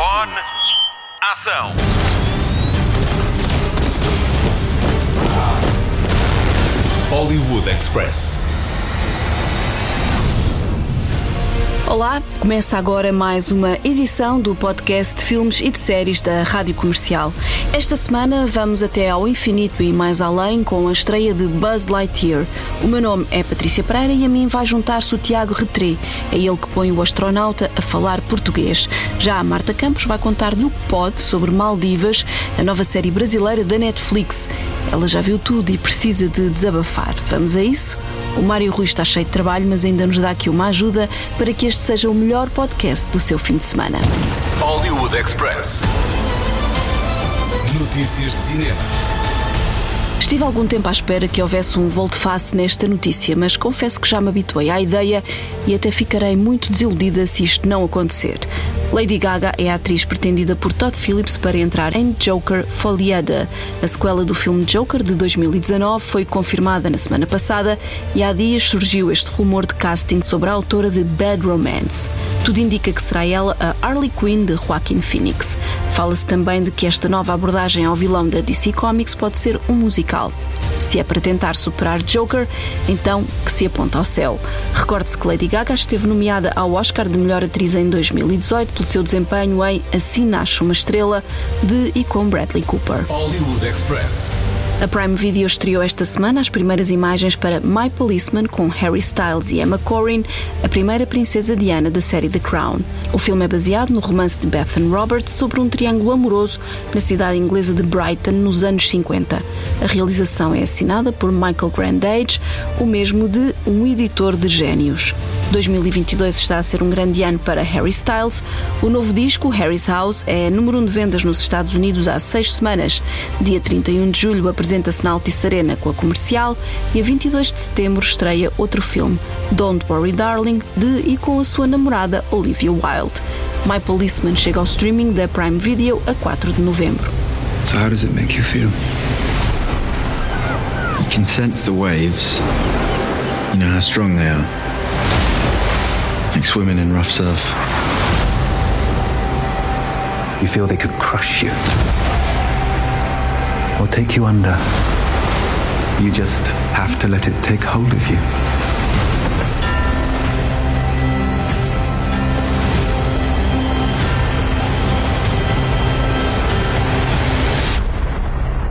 Microfone. Ação. Hollywood Express. Olá, começa agora mais uma edição do podcast de filmes e de séries da Rádio Comercial. Esta semana vamos até ao infinito e mais além com a estreia de Buzz Lightyear. O meu nome é Patrícia Pereira e a mim vai juntar-se o Tiago Retré. É ele que põe o astronauta a falar português. Já a Marta Campos vai contar no pod sobre Maldivas, a nova série brasileira da Netflix. Ela já viu tudo e precisa de desabafar. Vamos a isso? O Mário Rui está cheio de trabalho, mas ainda nos dá aqui uma ajuda para que este seja o melhor podcast do seu fim de semana. Hollywood Express. Notícias de cinema. Estive algum tempo à espera que houvesse um volte-face nesta notícia, mas confesso que já me habituei à ideia e até ficarei muito desiludida se isto não acontecer. Lady Gaga é a atriz pretendida por Todd Phillips para entrar em Joker Foliada. A sequela do filme Joker de 2019 foi confirmada na semana passada e há dias surgiu este rumor de casting sobre a autora de Bad Romance. Tudo indica que será ela a Harley Quinn de Joaquin Phoenix. Fala-se também de que esta nova abordagem ao vilão da DC Comics pode ser um musical. Se é para tentar superar Joker, então que se aponta ao céu. Recorde-se que Lady Gaga esteve nomeada ao Oscar de Melhor Atriz em 2018 pelo seu desempenho em Assim Nasce uma Estrela, de e com Bradley Cooper. Hollywood Express. A Prime Video estreou esta semana as primeiras imagens para My Policeman com Harry Styles e Emma Corrin, a primeira princesa Diana da série The Crown. O filme é baseado no romance de Bethan Roberts sobre um triângulo amoroso na cidade inglesa de Brighton nos anos 50. A realização é assinada por Michael Grandage, o mesmo de um editor de gênios. 2022 está a ser um grande ano para Harry Styles. O novo disco, Harry's House, é número 1 um de vendas nos Estados Unidos há seis semanas. Dia 31 de julho apresenta-se na Altice Arena com a comercial e a 22 de setembro estreia outro filme, Don't Worry Darling, de e com a sua namorada Olivia Wilde. My Policeman chega ao streaming da Prime Video a 4 de novembro. So how does it make you feel? You can sense the waves. You know how strong they are. Like swimming in rough surf. You feel they could crush you or take you under. You just have to let it take hold of you.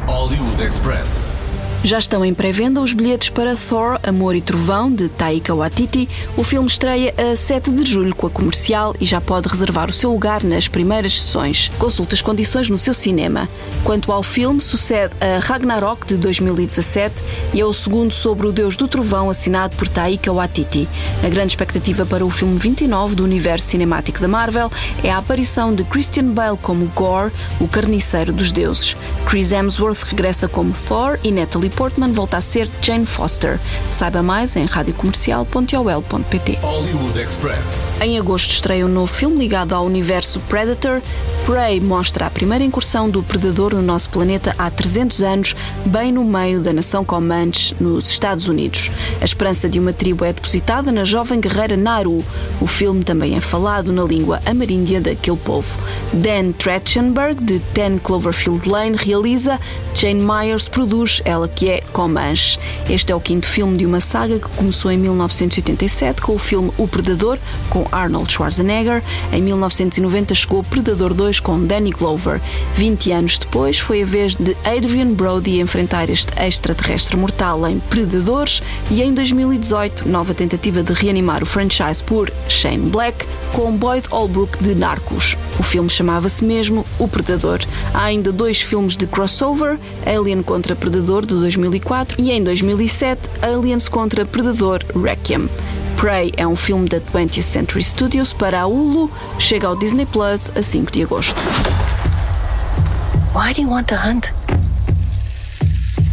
Hollywood Express. Já estão em pré-venda os bilhetes para Thor, Amor e Trovão, de Taika Waititi. O filme estreia a 7 de julho com a comercial e já pode reservar o seu lugar nas primeiras sessões. Consulte as condições no seu cinema. Quanto ao filme, sucede a Ragnarok, de 2017, e é o segundo sobre o Deus do Trovão, assinado por Taika Waititi. A grande expectativa para o filme 29 do universo cinemático da Marvel é a aparição de Christian Bale como Gore, o carniceiro dos deuses. Chris Hemsworth regressa como Thor e Natalie Portman volta a ser Jane Foster. Saiba mais em radiocomercial.ol.pt. Hollywood Express. Em agosto estreia um novo filme ligado ao universo Predator. Prey mostra a primeira incursão do predador no nosso planeta há 300 anos, bem no meio da nação Comanche, nos Estados Unidos. A esperança de uma tribo é depositada na jovem guerreira Naru. O filme também é falado na língua ameríndia daquele povo. Dan Trachtenberg, de 10 Cloverfield Lane, realiza, Jane Myers produz, ela que é Comanche. Este é o quinto filme de uma saga que começou em 1987 com o filme O Predador, com Arnold Schwarzenegger. Em 1990 chegou Predador 2 com Danny Glover. 20 anos depois foi a vez de Adrian Brody enfrentar este extraterrestre mortal em Predadores e em 2018 nova tentativa de reanimar o franchise por Shane Black com Boyd Holbrook de Narcos. O filme chamava-se mesmo O Predador. Há ainda dois filmes de crossover, Alien contra Predador de 2004 e em 2007 Aliens contra Predador Requiem. Prey é um filme da 20th Century Studios para a Hulu, chega ao Disney Plus a 5 de agosto. Why do you want to hunt?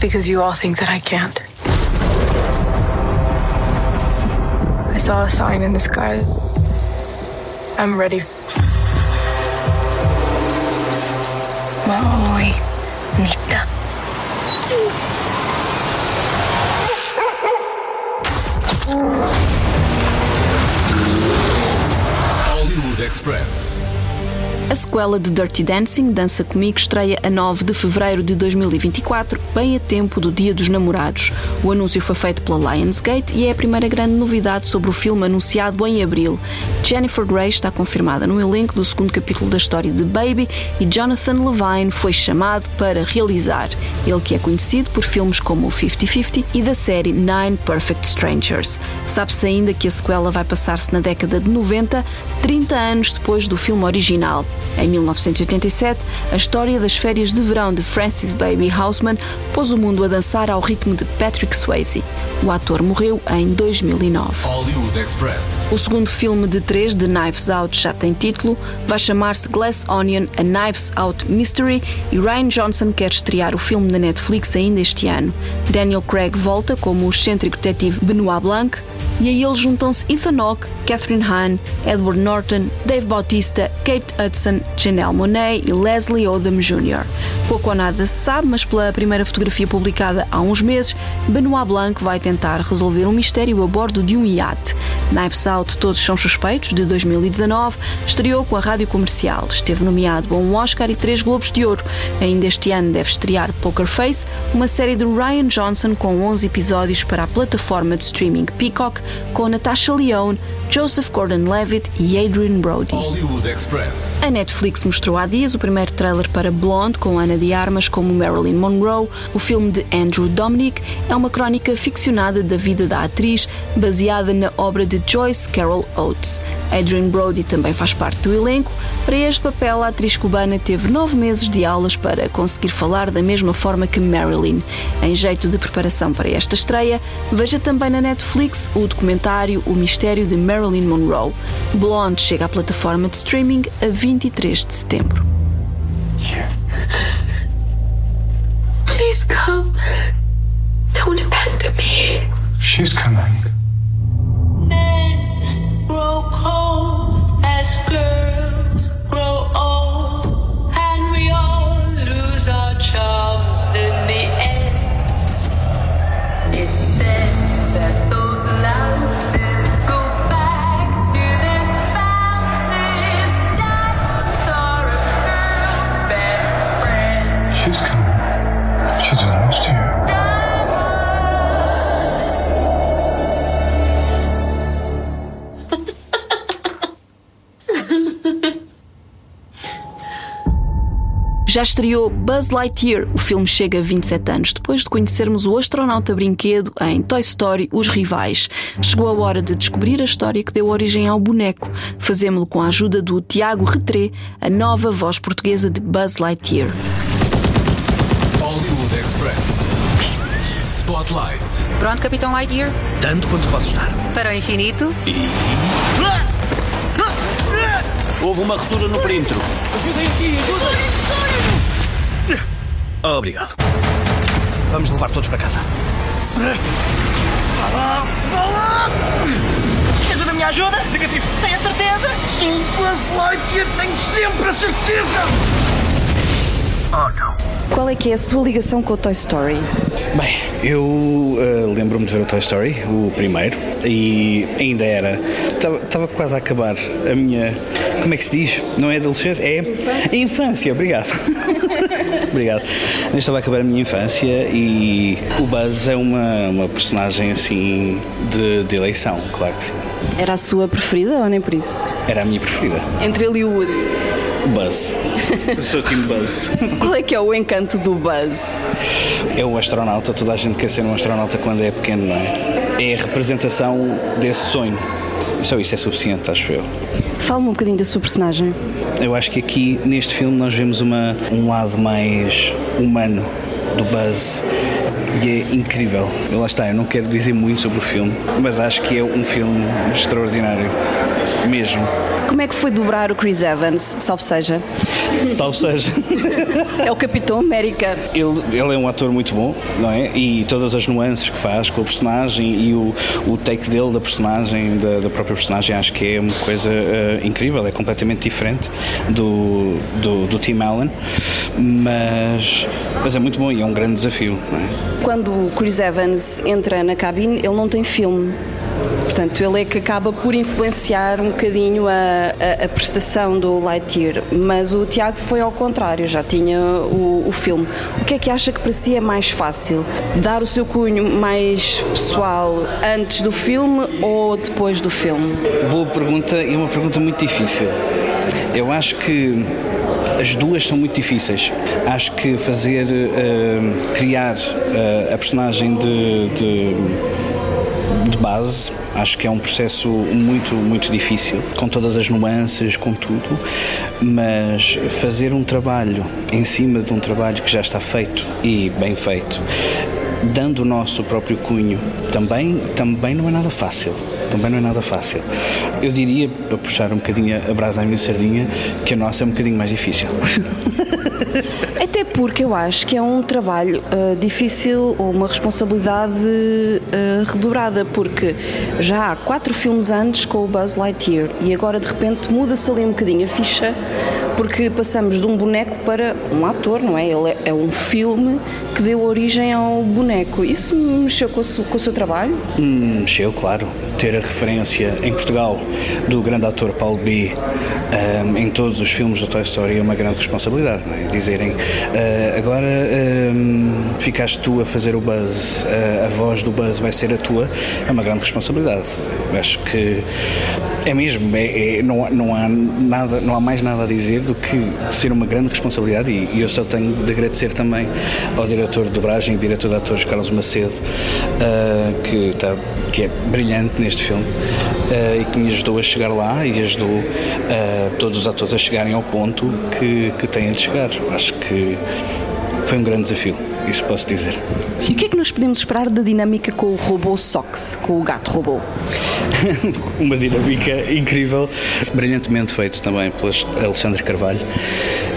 Because you all think that I can't. I saw a sign in the sky. I'm ready. Maui, Nita. Hollywood Express. A sequela de Dirty Dancing, Dança Comigo, estreia a 9 de fevereiro de 2024, bem a tempo do Dia dos Namorados. O anúncio foi feito pela Lionsgate e é a primeira grande novidade sobre o filme anunciado em abril. Jennifer Grey está confirmada no elenco do segundo capítulo da história de Baby e Jonathan Levine foi chamado para realizar. Ele que é conhecido por filmes como o 50-50 e da série Nine Perfect Strangers. Sabe-se ainda que a sequela vai passar-se na década de 90, 30 anos depois do filme original. Em 1987, a história das férias de verão de Francis Baby Houseman pôs o mundo a dançar ao ritmo de Patrick Swayze. O ator morreu em 2009. Hollywood Express. O segundo filme de três de Knives Out já tem título, vai chamar-se Glass Onion A Knives Out Mystery e Ryan Johnson quer estrear o filme na Netflix ainda este ano. Daniel Craig volta como o excêntrico detetive Benoit Blanc, e a ele juntam-se Ethan Hawke, Catherine Hahn, Edward Norton, Dave Bautista, Kate Hudson, Janelle Monáe e Leslie Odom Jr. Pouco ou nada se sabe, mas pela primeira fotografia publicada há uns meses, Benoit Blanc vai tentar resolver um mistério a bordo de um iate. Knives Out Todos São Suspeitos, de 2019, estreou com a rádio comercial. Esteve nomeado a um Oscar e três Globos de Ouro. Ainda este ano deve estrear Poker Face, uma série de Ryan Johnson com 11 episódios para a plataforma de streaming Peacock, com Natasha Lyonne, Joseph Gordon-Levitt e Adrian Brody. A Netflix mostrou há dias o primeiro trailer para Blonde, com Ana de Armas como Marilyn Monroe. O filme de Andrew Dominic é uma crónica ficcionada da vida da atriz, baseada na obra de Joyce Carol Oates. Adrian Brody também faz parte do elenco. Para este papel, a atriz cubana teve nove meses de aulas para conseguir falar da mesma forma que Marilyn. Em jeito de preparação para esta estreia, veja também na Netflix o documentário O Mistério de Marilyn Monroe. Blonde chega à plataforma de streaming a 23 de setembro. Please come. Don't abandon me. She's coming. Já estreou Buzz Lightyear. O filme chega 27 anos depois de conhecermos o astronauta brinquedo em Toy Story Os Rivais. Chegou a hora de descobrir a história que deu origem ao boneco. Fazemos-lo com a ajuda do Tiago Retré, a nova voz portuguesa de Buzz Lightyear. Hollywood Express. Spotlight. Pronto, Capitão Lightyear? Tanto quanto posso estar. Para o infinito? Houve uma ruptura no perímetro. Ajudem aqui, ajudem! Obrigado. Vamos levar todos para casa. Precisa da minha ajuda? Negativo. Tem a certeza? Sim, Buzz Lightyear, tenho sempre a certeza! Oh, não. Qual é que é a sua ligação com o Toy Story? Bem, eu eh, lembro-me de ver o Toy Story, o primeiro, e ainda era. Estava quase a acabar a minha. Como é que se diz? Não é adolescência? É a infância, obrigado. obrigado. Eu estava a acabar a minha infância e o Buzz é uma, uma personagem assim de, de eleição, claro que sim. Era a sua preferida ou nem por isso? Era a minha preferida. Entre ele e o Woody. O Buzz. Eu sou o time Buzz. Qual é que é o encanto do Buzz? É o astronauta, toda a gente quer ser um astronauta quando é pequeno, não é? É a representação desse sonho. Só isso é suficiente, acho eu. Fala-me um bocadinho da sua personagem. Eu acho que aqui neste filme nós vemos uma, um lado mais humano do Buzz e é incrível. Lá está, eu não quero dizer muito sobre o filme, mas acho que é um filme extraordinário, mesmo. Como é que foi dobrar o Chris Evans, salve seja? Salve seja. É o Capitão América. Ele, ele é um ator muito bom, não é? E todas as nuances que faz com a personagem e o, o take dele da personagem, da, da própria personagem, acho que é uma coisa uh, incrível, é completamente diferente do, do, do Tim Allen, mas, mas é muito bom e é um grande desafio, não é? Quando o Chris Evans entra na cabine, ele não tem filme. Portanto, ele é que acaba por influenciar um bocadinho a, a, a prestação do Lightyear, mas o Tiago foi ao contrário, já tinha o, o filme. O que é que acha que para si é mais fácil? Dar o seu cunho mais pessoal antes do filme ou depois do filme? Boa pergunta e uma pergunta muito difícil. Eu acho que as duas são muito difíceis. Acho que fazer, uh, criar uh, a personagem de, de, de base Acho que é um processo muito, muito difícil, com todas as nuances, com tudo, mas fazer um trabalho em cima de um trabalho que já está feito e bem feito, dando o nosso próprio cunho, também, também não é nada fácil. Também não é nada fácil. Eu diria, para puxar um bocadinho a brasa à minha sardinha, que a nossa é um bocadinho mais difícil. Até porque eu acho que é um trabalho uh, difícil ou uma responsabilidade uh, redobrada, porque já há quatro filmes antes com o Buzz Lightyear e agora de repente muda-se ali um bocadinho a ficha, porque passamos de um boneco para um ator, não é? Ele é, é um filme que deu origem ao boneco. Isso mexeu com o, seu, com o seu trabalho? Hum, mexeu, claro. Ter a referência em Portugal do grande ator Paulo B um, em todos os filmes da Toy Story é uma grande responsabilidade. É? Dizerem uh, agora um, ficaste tu a fazer o Buzz, uh, a voz do Buzz vai ser a tua, é uma grande responsabilidade. Acho que é mesmo, é, é, não, não, há nada, não há mais nada a dizer do que ser uma grande responsabilidade e, e eu só tenho de agradecer também ao diretor de dobragem e diretor de atores Carlos Macedo, uh, que, tá, que é brilhante neste filme uh, e que me ajudou a chegar lá e ajudou uh, todos os atores a chegarem ao ponto que, que têm de chegar. Acho que foi um grande desafio isso posso dizer. E o que é que nós podemos esperar da dinâmica com o robô Sox, com o gato robô? Uma dinâmica incrível, brilhantemente feito também pelo Alexandre Carvalho.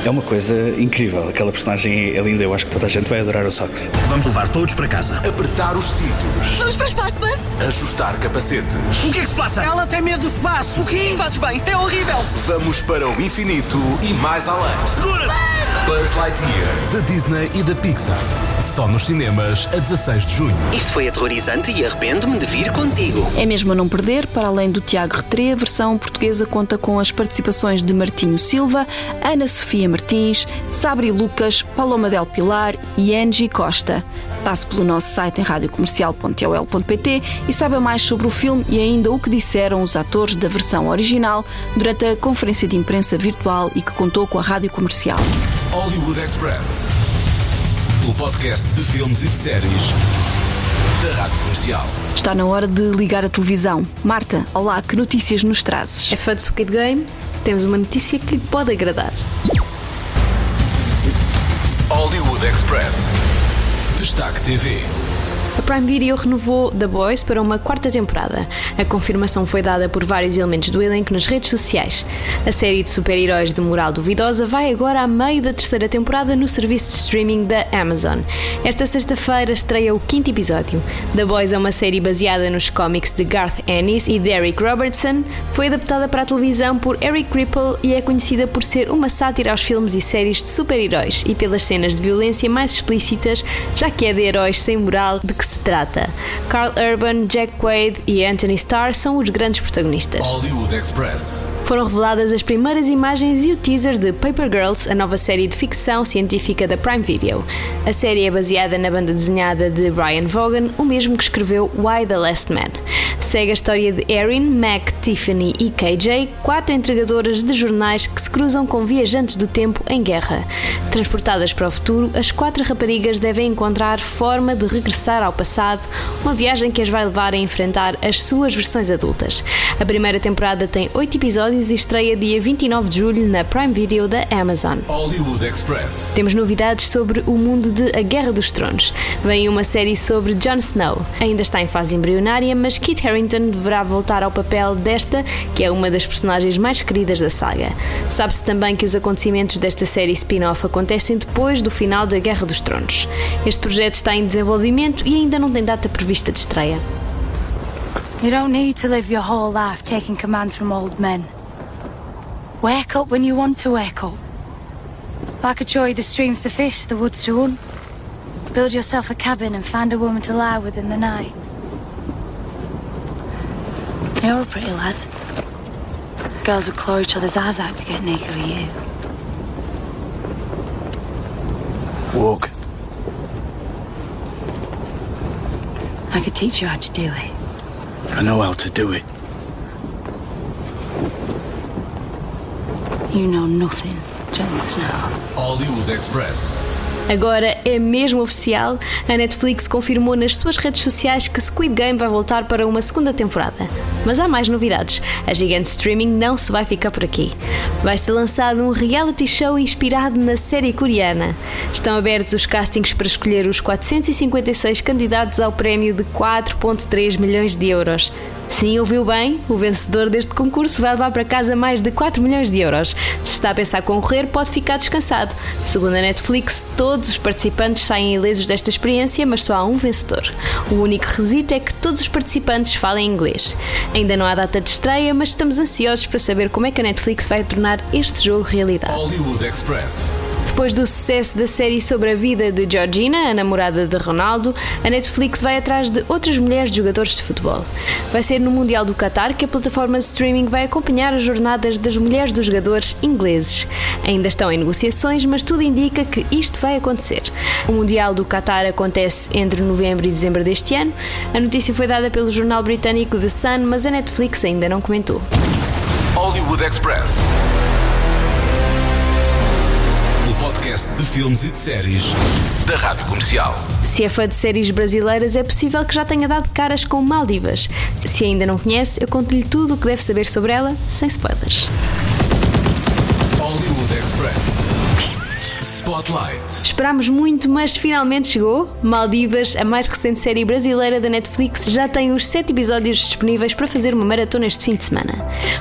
É uma coisa incrível, aquela personagem é linda, eu acho que toda a gente vai adorar o Sox. Vamos levar todos para casa. Apertar os cintos. Vamos para o espaço, Buzz. Ajustar capacetes. O que é que se passa? Ela tem medo do espaço. O quê? Fazes bem, é horrível. Vamos para o infinito e mais além. Segura! Buzz Lightyear, da Disney e da Pixar. Só nos cinemas a 16 de junho. Isto foi aterrorizante e arrependo-me de vir contigo. É mesmo a não perder, para além do Tiago Retré, a versão portuguesa conta com as participações de Martinho Silva, Ana Sofia Martins, Sabri Lucas, Paloma Del Pilar e Angie Costa. Passe pelo nosso site em radiocomercial.ol.pt e saiba mais sobre o filme e ainda o que disseram os atores da versão original durante a conferência de imprensa virtual e que contou com a Rádio Comercial. Hollywood Express. O podcast de filmes e de séries da Rádio Comercial. Está na hora de ligar a televisão. Marta, olá, que notícias nos trazes? É fã de Squid Game? Temos uma notícia que lhe pode agradar. Hollywood Express. Destaque TV. A Prime Video renovou The Boys para uma quarta temporada. A confirmação foi dada por vários elementos do elenco nas redes sociais. A série de super-heróis de moral duvidosa vai agora a meio da terceira temporada no serviço de streaming da Amazon. Esta sexta-feira estreia o quinto episódio. The Boys é uma série baseada nos cómics de Garth Ennis e Derek Robertson. Foi adaptada para a televisão por Eric Ripple e é conhecida por ser uma sátira aos filmes e séries de super-heróis e pelas cenas de violência mais explícitas, já que é de heróis sem moral de que se trata. Carl Urban, Jack Quaid e Anthony Starr são os grandes protagonistas. Hollywood Express. Foram reveladas as primeiras imagens e o teaser de Paper Girls, a nova série de ficção científica da Prime Video. A série é baseada na banda desenhada de Brian Vaughan, o mesmo que escreveu Why the Last Man. Segue a história de Erin, Mac, Tiffany e KJ, quatro entregadoras de jornais que se cruzam com viajantes do tempo em guerra. Transportadas para o futuro, as quatro raparigas devem encontrar forma de regressar ao passado, uma viagem que as vai levar a enfrentar as suas versões adultas. A primeira temporada tem oito episódios e estreia dia 29 de julho na Prime Video da Amazon. Hollywood Express. Temos novidades sobre o mundo de A Guerra dos Tronos. Vem uma série sobre Jon Snow. Ainda está em fase embrionária, mas Kit Harington deverá voltar ao papel desta, que é uma das personagens mais queridas da saga. Sabe-se também que os acontecimentos desta série spin-off acontecem depois do final da Guerra dos Tronos. Este projeto está em desenvolvimento e ainda não tem data prevista de estreia. You don't need to live your whole life taking commands from old men. Wake up when you want to wake up. I could show you the streams to fish, the woods to run. Build yourself a cabin and find a woman to lie with in the night. You're a pretty lad. Girls would claw each other's eyes out to get naked with you. Walk. I could teach you how to do it. I know how to do it. You know nothing, Jon Snow. Hollywood Express. Agora é mesmo oficial, a Netflix confirmou nas suas redes sociais que Squid Game vai voltar para uma segunda temporada. Mas há mais novidades. A gigante streaming não se vai ficar por aqui. Vai ser lançado um reality show inspirado na série coreana. Estão abertos os castings para escolher os 456 candidatos ao prémio de 4,3 milhões de euros. Sim, ouviu bem? O vencedor deste concurso vai levar para casa mais de 4 milhões de euros. Se está a pensar concorrer, pode ficar descansado. Segundo a Netflix, todos os participantes saem ilesos desta experiência, mas só há um vencedor. O único requisito é que todos os participantes falem inglês. Ainda não há data de estreia, mas estamos ansiosos para saber como é que a Netflix vai tornar este jogo realidade. Hollywood Express. Depois do sucesso da série sobre a vida de Georgina, a namorada de Ronaldo, a Netflix vai atrás de outras mulheres jogadores de futebol. Vai ser no Mundial do Qatar que a plataforma de streaming vai acompanhar as jornadas das mulheres dos jogadores ingleses. Ainda estão em negociações, mas tudo indica que isto vai acontecer. O Mundial do Qatar acontece entre novembro e dezembro deste ano. A notícia foi dada pelo jornal britânico The Sun, mas a Netflix ainda não comentou. Hollywood Express. Podcast de filmes e de séries da Rádio Comercial. Se é fã de séries brasileiras, é possível que já tenha dado caras com Maldivas. Se ainda não conhece, eu conto-lhe tudo o que deve saber sobre ela, sem spoilers. Hollywood Express. Spotlight. Esperámos muito, mas finalmente chegou. Maldivas, a mais recente série brasileira da Netflix, já tem os 7 episódios disponíveis para fazer uma maratona este fim de semana.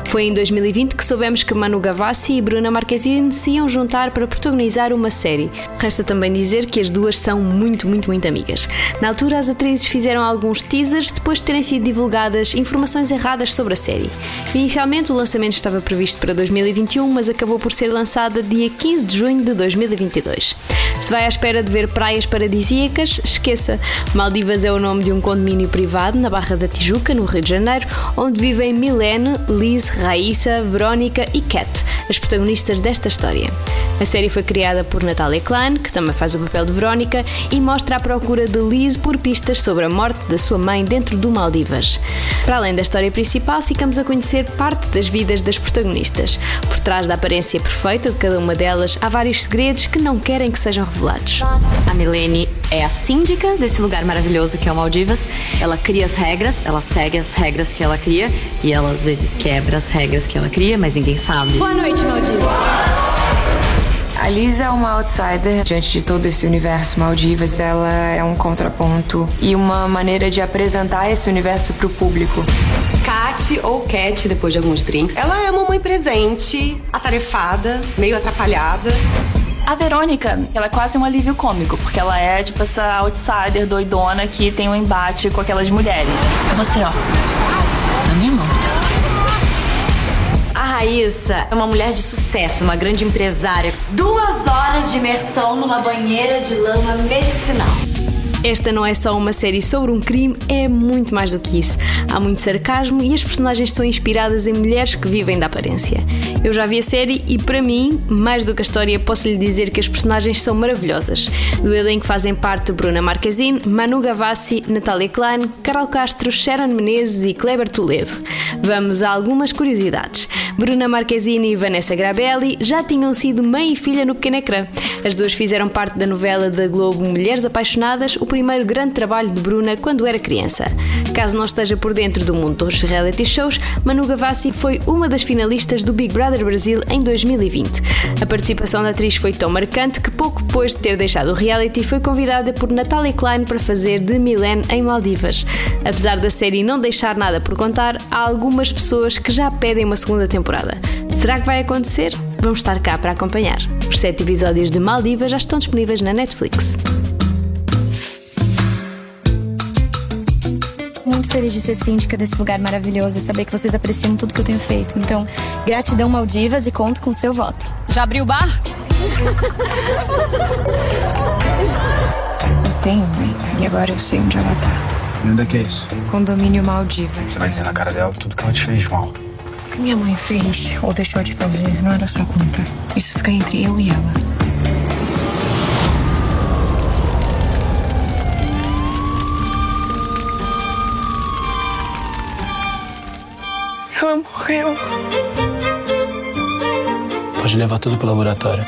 Foi em 2020 que soubemos que Manu Gavassi e Bruna Marquezine se iam juntar para protagonizar uma série. Resta também dizer que as duas são muito, muito, muito amigas. Na altura, as atrizes fizeram alguns teasers depois de terem sido divulgadas informações erradas sobre a série. Inicialmente, o lançamento estava previsto para 2021, mas acabou por ser lançada dia 15 de junho de 2022. Se vai à espera de ver praias paradisíacas, esqueça. Maldivas é o nome de um condomínio privado na Barra da Tijuca, no Rio de Janeiro, onde vivem Milene, Liz, Raíssa, Verónica e Kat, as protagonistas desta história. A série foi criada por Natalia Klein, que também faz o papel de Verónica, e mostra a procura de Liz por pistas sobre a morte da sua mãe dentro do Maldivas. Para além da história principal, ficamos a conhecer parte das vidas das protagonistas. Por trás da aparência perfeita de cada uma delas, há vários segredos que não querem que sejam revelados. A Milene é a síndica desse lugar maravilhoso que é o Maldivas. Ela cria as regras, ela segue as regras que ela cria e ela às vezes quebra as regras que ela cria, mas ninguém sabe. Boa noite, Maldivas. A Liz é uma outsider diante de todo esse universo Maldivas. Ela é um contraponto e uma maneira de apresentar esse universo pro público. Cat ou Cat, depois de alguns drinks. Ela é uma mãe presente, atarefada, meio atrapalhada. A Verônica, ela é quase um alívio cômico, porque ela é tipo essa outsider doidona que tem um embate com aquelas mulheres. É você, ó. Na minha mão. A Raíssa é uma mulher de sucesso, uma grande empresária. Duas horas de imersão numa banheira de lama medicinal. Esta não é só uma série sobre um crime, é muito mais do que isso. Há muito sarcasmo e as personagens são inspiradas em mulheres que vivem da aparência. Eu já vi a série e, para mim, mais do que a história, posso lhe dizer que as personagens são maravilhosas. Do elenco fazem parte Bruna Marquezine, Manu Gavassi, Natália Klein, Carol Castro, Sharon Menezes e Kleber Toledo. Vamos a algumas curiosidades. Bruna Marquezine e Vanessa Grabelli já tinham sido mãe e filha no pequeno ecrã. As duas fizeram parte da novela da Globo Mulheres Apaixonadas, o primeiro grande trabalho de Bruna quando era criança. Caso não esteja por dentro do mundo dos reality shows, Manu Gavassi foi uma das finalistas do Big Brother Brasil em 2020. A participação da atriz foi tão marcante que pouco depois de ter deixado o reality foi convidada por Natalie Klein para fazer de Milene em Maldivas. Apesar da série não deixar nada por contar, há algumas pessoas que já pedem uma segunda temporada. Será que vai acontecer? Vamos estar cá para acompanhar. Os sete episódios de Maldivas já estão disponíveis na Netflix. muito feliz de ser síndica desse lugar maravilhoso e saber que vocês apreciam tudo que eu tenho feito. Então, gratidão Maldivas e conto com o seu voto. Já abriu o bar? Eu tenho mãe e agora eu sei onde ela tá. E onde é que é isso? Condomínio Maldivas. Você vai dizer na cara dela tudo que ela te fez mal. Que minha mãe fez ou deixou de fazer não é da sua conta. Isso fica entre eu e ela. Ela morreu. Pode levar tudo pro laboratório.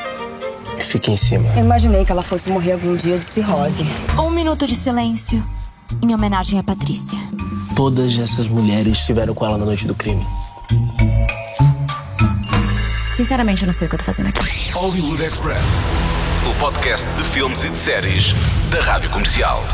E fique em cima. Eu imaginei que ela fosse morrer algum dia de cirrose. Um minuto de silêncio em homenagem a Patrícia. Todas essas mulheres estiveram com ela na noite do crime. Sinceramente, eu não sei o que eu tô fazendo aqui. Hollywood Express. O podcast de filmes e de séries da Rádio Comercial.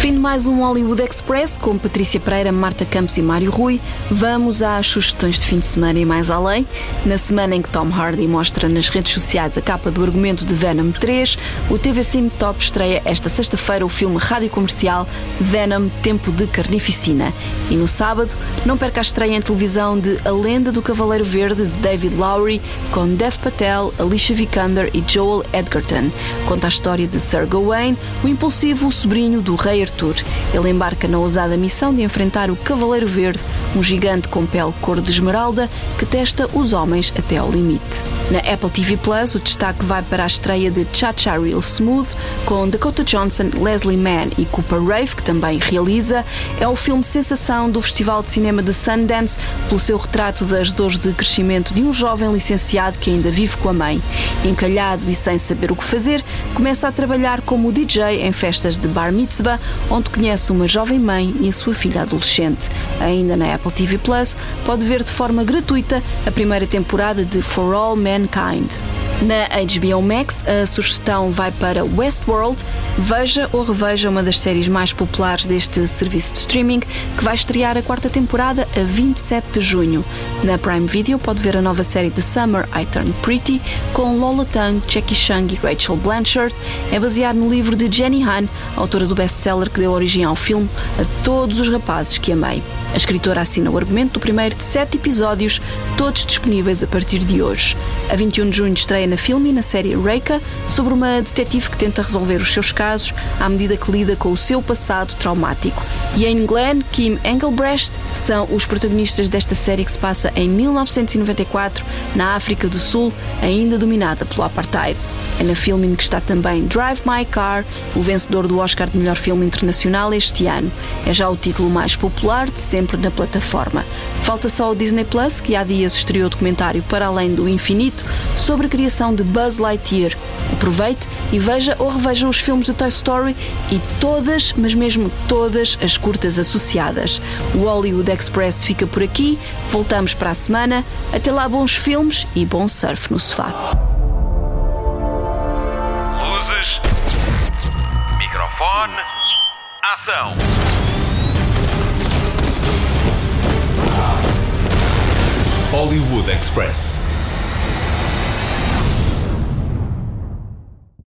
Fim de mais um Hollywood Express com Patrícia Pereira, Marta Campos e Mário Rui. Vamos às sugestões de fim de semana e mais além. Na semana em que Tom Hardy mostra nas redes sociais a capa do argumento de Venom 3, o TV Cine Top estreia esta sexta-feira o filme rádio comercial Venom Tempo de Carnificina. E no sábado, não perca a estreia em televisão de A Lenda do Cavaleiro Verde de David Lowry com Dev Patel, Alicia Vikander e Joel Edgerton. Conta a história de Sir Gawain, o impulsivo sobrinho do rei Arthur. Ele embarca na ousada missão de enfrentar o Cavaleiro Verde, um gigante com pele cor de esmeralda que testa os homens até ao limite. Na Apple TV Plus, o destaque vai para a estreia de Cha-Cha Real Smooth, com Dakota Johnson, Leslie Mann e Cooper Rave, que também realiza. É o filme sensação do Festival de Cinema de Sundance, pelo seu retrato das dores de crescimento de um jovem licenciado que ainda vive com a mãe. Encalhado e sem saber o que fazer, começa a trabalhar como DJ em festas de bar mitzvah, onde conhece uma jovem mãe e a sua filha adolescente. Ainda na Apple TV Plus, pode ver de forma gratuita a primeira temporada de For All Mankind. Na HBO Max, a sugestão vai para Westworld. Veja ou reveja uma das séries mais populares deste serviço de streaming, que vai estrear a quarta temporada a 27 de junho. Na Prime Video pode ver a nova série The Summer I Turned Pretty, com Lola Tung, Jackie Chung e Rachel Blanchard. É baseado no livro de Jenny Han, autora do best-seller que deu origem ao filme A Todos os Rapazes que Amei. A escritora assina o argumento do primeiro de sete episódios, todos disponíveis a partir de hoje. A 21 de junho estreia na filme e na série Reika, sobre uma detetive que tenta resolver os seus casos à medida que lida com o seu passado traumático. Ian Glenn, Kim Engelbrecht são os protagonistas desta série que se passa em 1994, na África do Sul, ainda dominada pelo apartheid. É na filme que está também Drive My Car, o vencedor do Oscar de melhor filme internacional este ano. É já o título mais popular de sempre na plataforma. Falta só o Disney Plus, que há dias estreou documentário Para Além do Infinito sobre a criação de Buzz Lightyear. Aproveite e veja ou reveja os filmes de Toy Story e todas, mas mesmo todas, as curtas associadas. O Hollywood Express fica por aqui, voltamos para a semana. Até lá, bons filmes e bom surf no sofá. Luzes. Microfone. Ação. Hollywood Express.